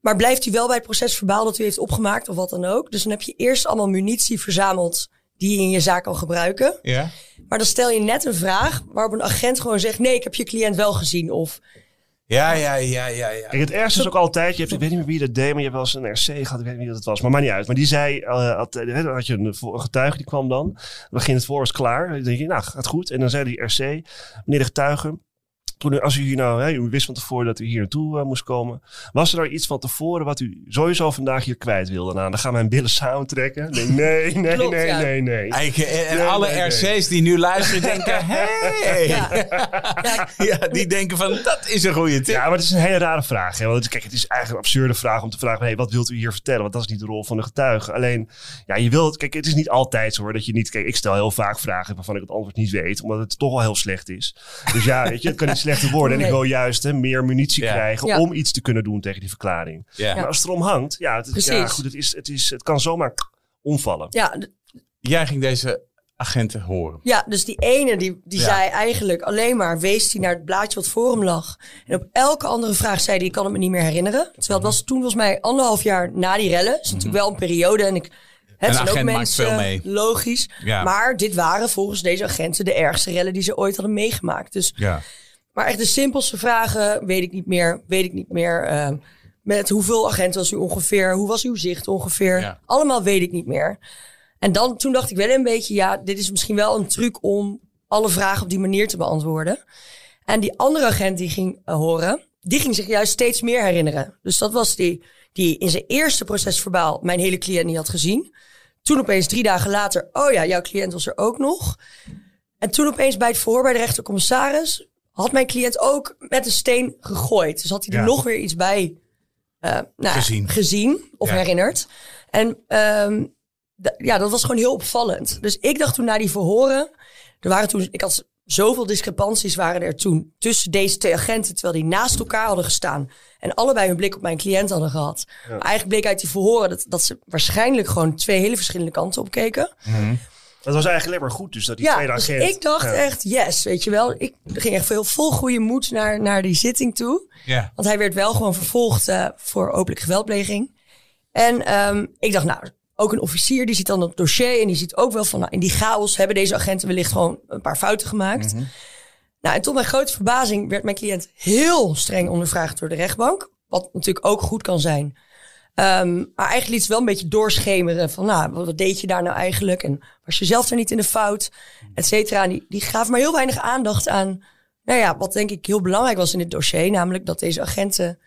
maar blijft u wel bij het procesverbaal dat u heeft opgemaakt of wat dan ook? Dus dan heb je eerst allemaal munitie verzameld die je in je zaak kan gebruiken.
Ja?
Maar dan stel je net een vraag waarop een agent gewoon zegt, nee, ik heb je cliënt wel gezien. Of
Ja, ja, ja, ja. ja.
Het ergste is ook altijd, je hebt, ik weet niet meer wie dat deed, maar je hebt wel eens een RC gehad, ik weet niet wie dat was, maar maakt niet uit. Maar die zei, eh, had, eh, had je een, getuige, die kwam dan, dan begint het voor, is klaar. Dan denk je, nou, gaat goed. En dan zei die RC, meneer de getuige, toen, u- als u hier nou, hè, u wist van tevoren dat u hier naartoe eh, moest komen, was er nou iets van tevoren wat u sowieso vandaag hier kwijt wilde? Nou, dan gaan mijn billen samentrekken. Nee, nee,
Klopt,
nee,
ja.
nee, nee.
Eike, en en
Nee,
alle
nee, nee.
RC's die nu luisteren denken, hey.
ja,
die denken van, dat is een goede tip.
Ja, maar het is een hele rare vraag. Hè? Want het- kijk, het is eigenlijk een absurde vraag om te vragen: hey, wat wilt u hier vertellen? Want dat is niet de rol van de getuige. Alleen, ja, je wilt. Kijk, het is niet altijd zo hoor dat je niet. Kijk, ik stel heel vaak vragen waarvan ik het antwoord niet weet, omdat het toch wel heel slecht is. Dus ja, weet je, het kan niet slechter worden. En ik wil juist hè, meer munitie
Ja.
krijgen
Ja.
om iets te kunnen doen tegen die verklaring.
Ja.
Maar als het erom hangt, ja, het, is, ja, goed, het, is, het, is, het kan zomaar omvallen.
ja,
Jij ging deze agenten horen.
Ja, dus die ene die, die
Ja.
zei eigenlijk alleen maar wees hij naar het blaadje wat voor hem lag. En op elke andere vraag zei hij ik kan het me niet meer herinneren. Terwijl het was toen volgens mij anderhalf jaar na die rellen. is natuurlijk wel een periode en ik Het
Een
zijn ook mensen,
veel mee.
logisch.
Ja.
Maar dit waren volgens deze agenten de ergste rellen die ze ooit hadden meegemaakt. Dus,
Ja.
Maar echt de simpelste vragen, weet ik niet meer, weet ik niet meer. eh, met hoeveel agenten was u ongeveer? Hoe was uw zicht ongeveer?
Ja.
Allemaal weet ik niet meer. En dan, toen dacht ik wel een beetje, ja, dit is misschien wel een truc om alle vragen op die manier te beantwoorden. En die andere agent die ging eh, horen, die ging zich juist steeds meer herinneren. Dus dat was die, die in zijn eerste procesverbaal mijn hele cliënt niet had gezien. Toen opeens drie dagen later, oh ja, jouw cliënt was er ook nog. En toen opeens bij het verhoor bij de rechtercommissaris had mijn cliënt ook met een steen gegooid. Dus had hij er nog weer iets bij eh, nou,
Gezien.
gezien of herinnerd. En ehm, ja, dat was gewoon heel opvallend. Dus ik dacht toen na die verhoren, er waren toen, ik had zoveel discrepanties waren er toen tussen deze twee agenten, terwijl die naast elkaar hadden gestaan en allebei hun blik op mijn cliënt hadden gehad. Maar eigenlijk bleek uit die verhoren dat, dat ze waarschijnlijk gewoon twee hele verschillende kanten op keken.
Dat was eigenlijk alleen maar goed, dus dat die
Ja,
tweede
dus
agent...
ik dacht
Ja.
echt, yes, weet je wel. Ik ging echt veel vol goede moed naar, naar die zitting toe.
Ja.
Want hij werd wel gewoon vervolgd eh, voor openlijke geweldpleging. En ehm, ik dacht, nou, ook een officier die ziet dan het dossier en die ziet ook wel van, nou, in die chaos hebben deze agenten wellicht gewoon een paar fouten gemaakt. Nou, en tot mijn grote verbazing werd mijn cliënt heel streng ondervraagd door de rechtbank. Wat natuurlijk ook goed kan zijn. Ehm, maar eigenlijk liet ze wel een beetje doorschemeren van, nou, wat, deed je daar nou eigenlijk? En was je zelf er niet in de fout? Et cetera. Die, die gaven maar heel weinig aandacht aan, nou ja, wat denk ik heel belangrijk was in dit dossier. Namelijk dat deze agenten,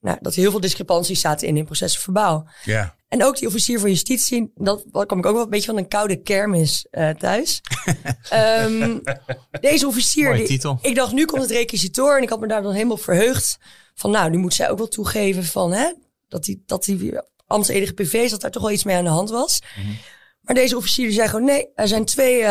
nou, dat er heel veel discrepanties zaten in hun procesverbaal.
Ja.
En ook die officier van justitie, dat dat kwam ik ook wel een beetje van een koude kermis eh, thuis. Ehm, deze officier,
Mooie
die-
titel.
ik dacht nu komt het requisitor en ik had me daar dan helemaal verheugd. Van nou, nu moet zij ook wel toegeven van hè, dat die, dat die ambtsedige PV's, dat daar toch wel iets mee aan de hand was. Maar deze officier die zei gewoon nee, er zijn twee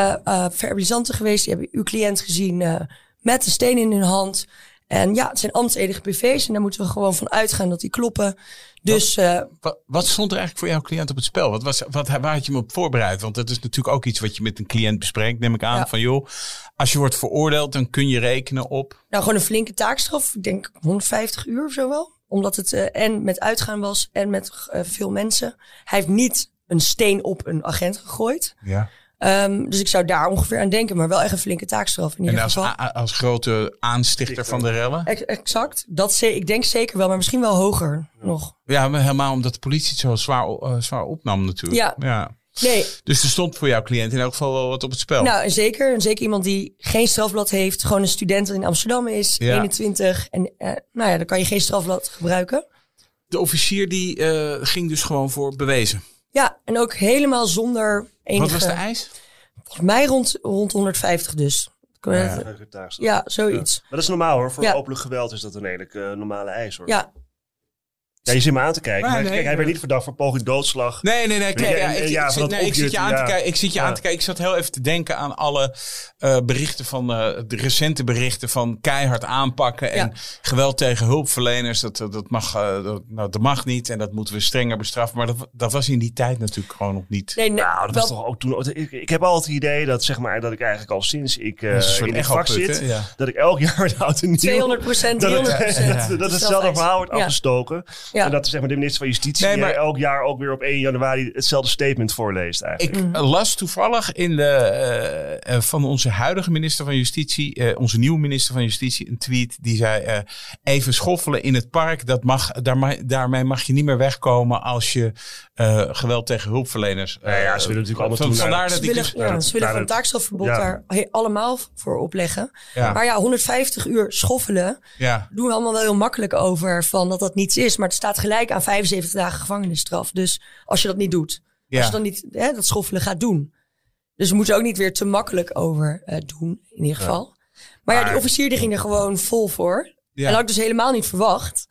verbalisanten geweest, die hebben uw cliënt gezien eh, met een steen in hun hand. En ja, het zijn ambtsedige PV's en daar moeten we gewoon van uitgaan dat die kloppen. Dus eh,
Wat, wat stond er eigenlijk voor jouw cliënt op het spel? Wat was, wat, waar had je hem op voorbereid? Want dat is natuurlijk ook iets wat je met een cliënt bespreekt, neem ik aan.
Ja.
Van joh, als je wordt veroordeeld, dan kun je rekenen op.
Nou, gewoon een flinke taakstraf. Ik denk 150 uur of zo wel. Omdat het eh, en met uitgaan was en met eh, veel mensen. Hij heeft niet een steen op een agent gegooid.
Ja.
Ehm, dus ik zou daar ongeveer aan denken. Maar wel echt een flinke taakstraf in
En als,
geval.
als grote aanstichter van de rellen.
Ex- exact. Dat ze, ik denk zeker wel, maar misschien wel hoger nog.
Ja, maar helemaal omdat de politie het zo zwaar, eh, zwaar opnam natuurlijk.
Ja. Nee,
Dus er stond voor jouw cliënt in elk geval wel wat op het spel.
nou en zeker. En zeker iemand die geen strafblad heeft. Gewoon een student die in Amsterdam is.
Ja.
21. En eh, nou ja, dan kan je geen strafblad gebruiken.
De officier die eh, ging dus gewoon voor bewezen.
Ja, en ook helemaal zonder enige...
Wat was de eis?
Volgens mij rond, rond 150 dus.
Ja.
Ja, ja zoiets.
Maar dat is normaal hoor. Voor
Ja.
openlijk geweld is dat een redelijk eh, normale eis hoor.
Ja,
Ja, je zit me aan te kijken.
Nee,
maar
nee,
kijk, hij werd niet verdacht voor poging doodslag.
Nee, nee, nee. Kijk,
Ja,
ik,
ja,
ik
van
zit,
dat
nee, ik zit je aan te kijken. Ik zit je aan te kijken. Ik zat heel even te denken aan alle eh, berichten van eh, de recente berichten van keihard aanpakken en
Ja.
geweld tegen hulpverleners. Dat, dat, mag, eh, dat, nou, dat mag niet en dat moeten we strenger bestraffen. Maar dat, dat was in die tijd natuurlijk gewoon nog niet.
nee, nee.
Nou, dat
wel-
was toch ook toen. Ik, ik heb altijd het idee dat, zeg maar, dat ik eigenlijk al sinds ik eh in
echoput,
vak zit, dat ik elk jaar en nieuw
200 procent,
dat,
300
het,
procent.
dat, dat hetzelfde verhaal wordt afgestoken.
Ja.
En dat zeg maar, de minister van Justitie
Nee, maar-
elk jaar ook weer op 1 januari hetzelfde statement voorleest eigenlijk.
Ik eh, las toevallig in de, eh, eh, van onze huidige minister van Justitie, eh, onze nieuwe minister van Justitie, een tweet die zei: eh, even schoffelen in het park, dat mag, daar daarmee mag je niet meer wegkomen als je eh, geweld tegen hulpverleners. eh,
Ja, ja, ze willen natuurlijk allemaal
van-
toe
Vandaar
Ze
dat
willen, ja, ze willen taakstrafverbod
ja.
daar he- allemaal voor opleggen.
Ja.
Maar ja, 150 uur schoffelen
Ja.
doen we allemaal wel heel makkelijk over van dat dat niets is. Maar het staat gelijk aan 75 dagen gevangenisstraf. Dus als je dat niet doet, als je dan niet hè, dat schoffelen gaat doen. Dus we moeten ook niet weer te makkelijk over eh, doen, in ieder geval. Maar, ja, die officier die ging er gewoon vol voor.
Ja.
En dat had ik dus helemaal niet verwacht.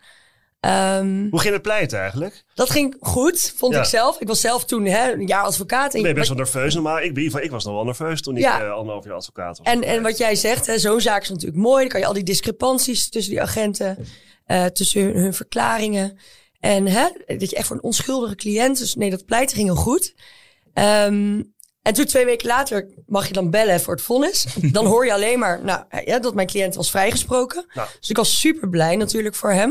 Ehm,
Hoe ging het pleiten eigenlijk?
dat ging goed, vond
Ja.
ik zelf. Ik was zelf toen hè, een jaar advocaat. En,
Ik ben best wel nerveus normaal. Ik, ben, ik was nog wel nerveus toen ik
Ja.
eh, anderhalf jaar advocaat was.
En, en wat jij zegt, zo'n zaak is natuurlijk mooi. Dan kan je al die discrepanties tussen die agenten, eh, tussen hun, hun verklaringen. En hè, dat je echt voor een onschuldige cliënt. Dus nee, dat pleiten ging heel goed. Ehm, en toen twee weken later mag je dan bellen voor het vonnis. Dan hoor je alleen maar nou, ja, dat mijn cliënt was vrijgesproken.
Nou.
Dus ik was super blij natuurlijk voor hem.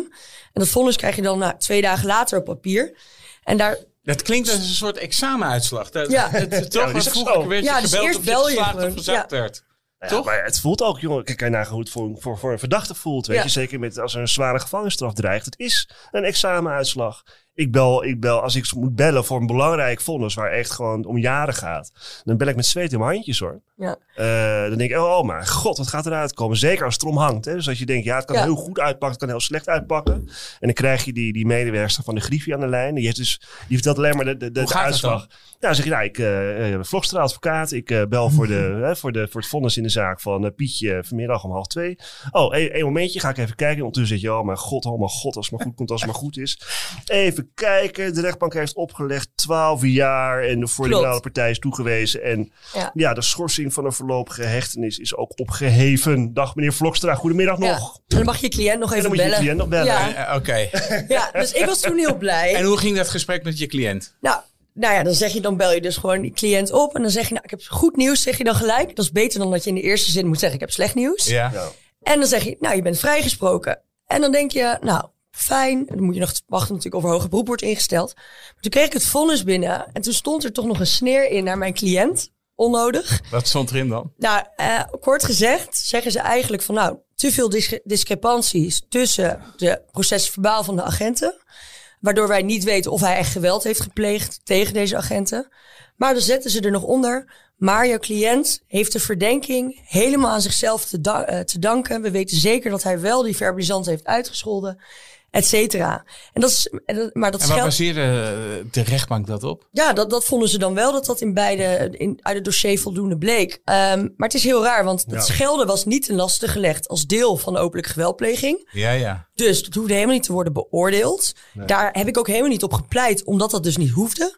En dat vonnis krijg je dan nou, twee dagen later op papier. En daar
Dat klinkt als een soort examenuitslag. Dat,
Ja.
het, het, toch
Ja, dat is ook
vroeger
zo.
werd je
Ja, dus
gebeld
eerst
of je
bel je
geslaagd
gewoon.
of gezakt
Ja.
werd.
Ja,
Toch?
Maar het voelt ook, jongen. Kijk kijk naar hoe het voor, voor, voor een verdachte voelt. Weet
Ja.
je, zeker met, als er een zware gevangenisstraf dreigt. Het is een examenuitslag. Ik bel, ik bel, als ik moet bellen voor een belangrijk vonnis waar echt gewoon om jaren gaat. Dan bel ik met zweet in mijn handjes hoor.
Ja.
Eh, dan denk ik, oh, oh mijn god, wat gaat eruit komen? Zeker als het erom hangt. Hè? Dus als je denkt, ja, het kan
Ja.
heel goed uitpakken, het kan heel slecht uitpakken. En dan krijg je die, die medewerkster van de Griffie aan de lijn. Die, heeft dus, die vertelt alleen maar de, de, de, uitslag. Ja, dan zeg je, nou, ik uh, Vlogstra advocaat. Ik eh, bel voor, de, hè, voor, de, voor het vonnis in de zaak van eh, Pietje vanmiddag om half twee. Oh, één één momentje, ga ik even kijken. Ondertussen zit je, oh mijn god, oh mijn god, als het maar goed komt, als het maar goed is. Even kijken, de rechtbank heeft opgelegd 12 jaar en de voor de
Klopt.
liberale partij is toegewezen. En
Ja.
ja. de schorsing van een voorlopige hechtenis is ook opgeheven. Dag meneer Vlokstra, goedemiddag
Ja.
nog.
En dan mag je cliënt nog
En
even
dan moet je je
bellen.
cliënt nog bellen.
Ja.
Eh, Oké.
Ja, dus ik was toen heel blij.
En hoe ging dat gesprek met je cliënt?
Nou, nou ja, dan zeg je, dan bel je dus gewoon die cliënt op. En dan zeg je, nou, ik heb goed nieuws, zeg je dan gelijk. Dat is beter dan dat je in de eerste zin moet zeggen, ik heb slecht nieuws.
Ja.
Ja.
En dan zeg je, nou, je bent vrijgesproken. En dan denk je, nou, fijn. Dan moet je nog wachten natuurlijk of er hoger beroep wordt ingesteld. Maar toen kreeg ik het vonnis binnen. En toen stond er toch nog een sneer in naar mijn cliënt. Onnodig.
Wat stond erin dan?
Nou, eh, kort gezegd zeggen ze eigenlijk van, nou, te veel dis- discrepanties tussen de procesverbaal van de agenten. Waardoor wij niet weten of hij echt geweld heeft gepleegd tegen deze agenten. Maar dan zetten ze er nog onder. Maar jouw cliënt heeft de verdenking helemaal aan zichzelf te, da- eh, te danken. We weten zeker dat hij wel die verbalisant heeft uitgescholden, et cetera. En dat is, maar dat
En waar
geldt.
baseerde eh, de rechtbank dat op?
Ja, dat, dat vonden ze dan wel, dat dat in beide, in, uit het dossier voldoende bleek. Ehm, maar het is heel raar, want het
Ja.
schelden was niet ten laste gelegd als deel van de openlijke geweldpleging.
Ja, ja.
Dus dat hoefde helemaal niet te worden beoordeeld. Daar heb ik ook helemaal niet op gepleit, omdat dat dus niet hoefde.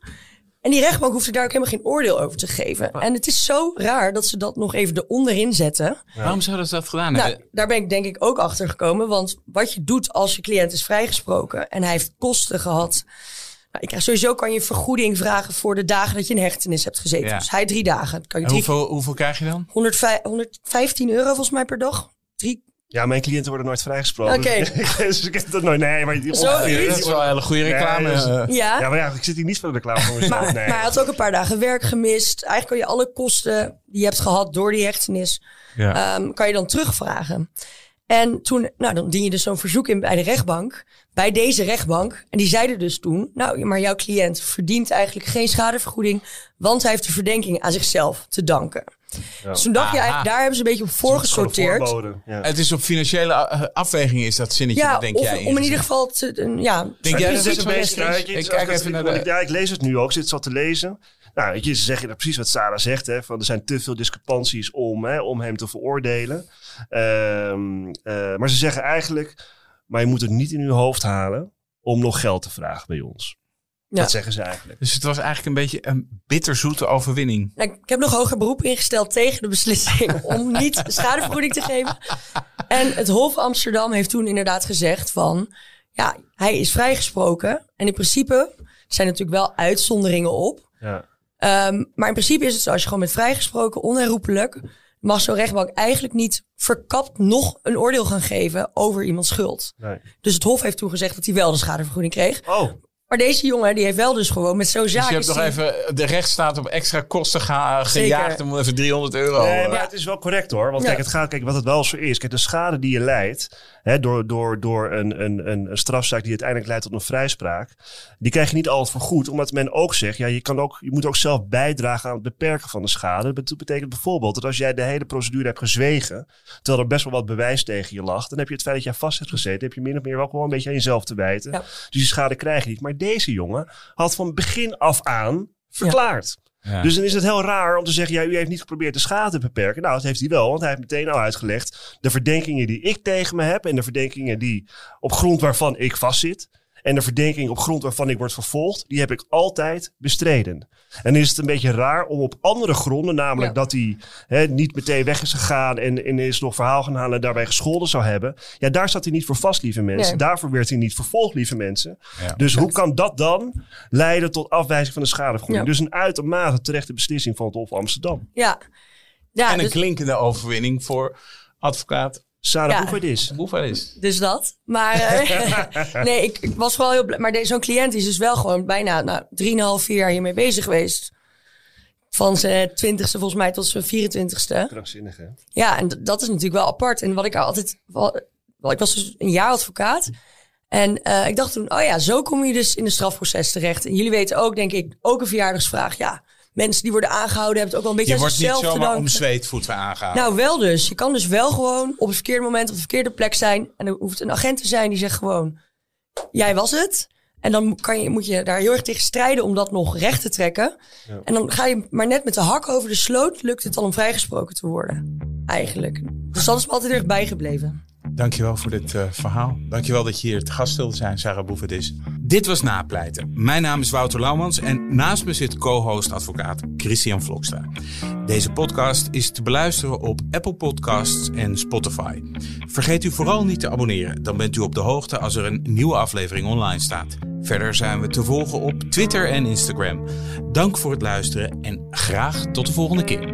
En die rechtbank hoefde daar ook helemaal geen oordeel over te geven. En het is zo raar dat ze dat nog even eronderin zetten.
Waarom zouden ze dat gedaan
Nou,
hebben?
daar ben ik denk ik ook achter gekomen. Want wat je doet als je cliënt is vrijgesproken en hij heeft kosten gehad. Nou, ik krijg sowieso kan je vergoeding vragen voor de dagen dat je in hechtenis hebt gezeten.
Ja.
Dus hij drie dagen. Kan je drie,
hoeveel, hoeveel krijg je dan?
105 115 euro volgens mij per dag. Drie.
Ja, mijn cliënten worden nooit vrijgesproken.
Oké.
dus ik heb dat nooit. Nee, maar die
Zo.
Dat is wel een hele goede reclame.
Nee, is-
eh.
Ja.
Ja, maar ja, ik zit hier niet voor de reclame voor mezelf.
Maar,
nee.
maar hij had ook een paar dagen werk gemist. Eigenlijk kan je alle kosten die je hebt gehad door die hechtenis,
ja.
ehm, kan je dan terugvragen. En toen, nou, dan dien je dus zo'n verzoek in bij de rechtbank. Bij deze rechtbank. En die zeiden dus toen, nou, maar jouw cliënt verdient eigenlijk geen schadevergoeding. Want hij heeft de verdenking aan zichzelf te danken. Dus toen dacht je
Aha.
eigenlijk, daar hebben ze een beetje op voorgesorteerd.
Ja.
Het is op financiële eh, afweging is dat zinnetje,
Ja,
denk
of
jij.
om in ieder geval te, een- ja,
Denk jij dat
het ja, je,
Ik kijk even naar de...
ik- Ja, ik lees het nu ook. Ik zit zo te lezen. Nou, weet je, ze zeggen precies wat Sarah zegt. Hè, van er zijn te veel discrepanties om, hè, om hem te veroordelen. Ehm, eh, maar ze zeggen eigenlijk, maar je moet het niet in uw hoofd halen om nog geld te vragen bij ons.
Ja.
Dat zeggen ze eigenlijk.
Dus het was eigenlijk een beetje een bitterzoete overwinning.
Nou, ik heb nog hoger beroep ingesteld tegen de beslissing om niet schadevergoeding te geven. En het Hof Amsterdam heeft toen inderdaad gezegd van, ja, hij is vrijgesproken. En in principe er zijn natuurlijk wel uitzonderingen op.
Ja.
Ehm, maar in principe is het zo, als je gewoon bent vrijgesproken, onherroepelijk, mag zo'n rechtbank eigenlijk niet verkapt nog een oordeel gaan geven over iemands schuld.
Nee.
Dus het Hof heeft toen gezegd dat hij wel de schadevergoeding kreeg.
Oh,
Maar deze jongen, die heeft wel dus gewoon met zo'n zaak...
Dus je hebt nog
die-
even de rechtsstaat op extra kosten ga,
Zeker.
gejaagd om even 300 euro.
Nee, maar het is wel correct hoor. Want
Ja.
kijk, het gaat, kijk, wat het wel zo is. Kijk, de schade die je leidt hè, door, door, door een, een, een, een strafzaak die uiteindelijk leidt tot een vrijspraak. Die krijg je niet altijd vergoed. Omdat men ook zegt, ja, je, kan ook, je moet ook zelf bijdragen aan het beperken van de schade. Dat betekent bijvoorbeeld dat als jij de hele procedure hebt gezwegen. Terwijl er best wel wat bewijs tegen je lag. Dan heb je het feit dat jij vast hebt gezeten. Heb je min of meer wel gewoon een beetje aan jezelf te wijten.
Ja.
Dus die schade krijg je niet. Maar deze jongen had van begin af aan verklaard.
Ja.
Dus dan is het heel raar om te zeggen, ja, u heeft niet geprobeerd de schade te beperken. Nou, dat heeft hij wel, want hij heeft meteen al uitgelegd. De verdenkingen die ik tegen me heb en de verdenkingen die op grond waarvan ik vastzit. En de verdenking op grond waarvan ik word vervolgd, die heb ik altijd bestreden. En is het een beetje raar om op andere gronden, namelijk
Ja.
dat hij hè, niet meteen weg is gegaan en, en is nog verhaal gaan halen en daarbij gescholden zou hebben. Ja, daar zat hij niet voor vast, lieve mensen.
Nee.
Daarvoor werd hij niet vervolgd, lieve mensen.
Ja.
Dus hoe kan dat dan leiden tot afwijzing van de schadevergoeding?
Ja.
Dus een uitermate terechte beslissing van het Hof Amsterdam.
Ja. ja
en een
dus-
klinkende overwinning voor advocaat
Sarah
Ja.
Boeverdis.
Hoeveel is?
Dus dat. Maar eh, nee, ik, ik was vooral heel blij. Maar deze- zo'n cliënt is dus wel gewoon bijna nou, 3,5, 4 jaar hiermee bezig geweest. Van zijn twintigste volgens mij tot zijn 24ste.
Krankzinnig, hè?
Ja, en dat is natuurlijk wel apart. En wat ik altijd... Wel, wel, ik was dus een jaar advocaat. En eh, ik dacht toen, oh ja, zo kom je dus in een strafproces terecht. En jullie weten ook, denk ik, ook een verjaardagsvraag. Ja, mensen die worden aangehouden hebben het ook wel een beetje
Je wordt niet zomaar om zweetvoeten aangehouden.
Nou, wel dus. Je kan dus wel gewoon op het verkeerde moment op de verkeerde plek zijn. En er hoeft een agent te zijn die zegt gewoon, jij was het. En dan kan je, moet je daar heel erg tegen strijden om dat nog recht te trekken. En dan ga je maar net met de hak over de sloot, lukt het dan om vrijgesproken te worden. Eigenlijk. Dus dat is me altijd erg bijgebleven.
Dankjewel voor dit eh, verhaal. Dankjewel dat je hier te gast wilde zijn, Sarah Boevedis. Dit was Napleiten. Mijn naam is Wouter Laumans en naast me zit co-host advocaat Christian Vlokstra. Deze podcast is te beluisteren op Apple Podcasts en Spotify. Vergeet u vooral niet te abonneren, dan bent u op de hoogte als er een nieuwe aflevering online staat. Verder zijn we te volgen op Twitter en Instagram. Dank voor het luisteren en graag tot de volgende keer.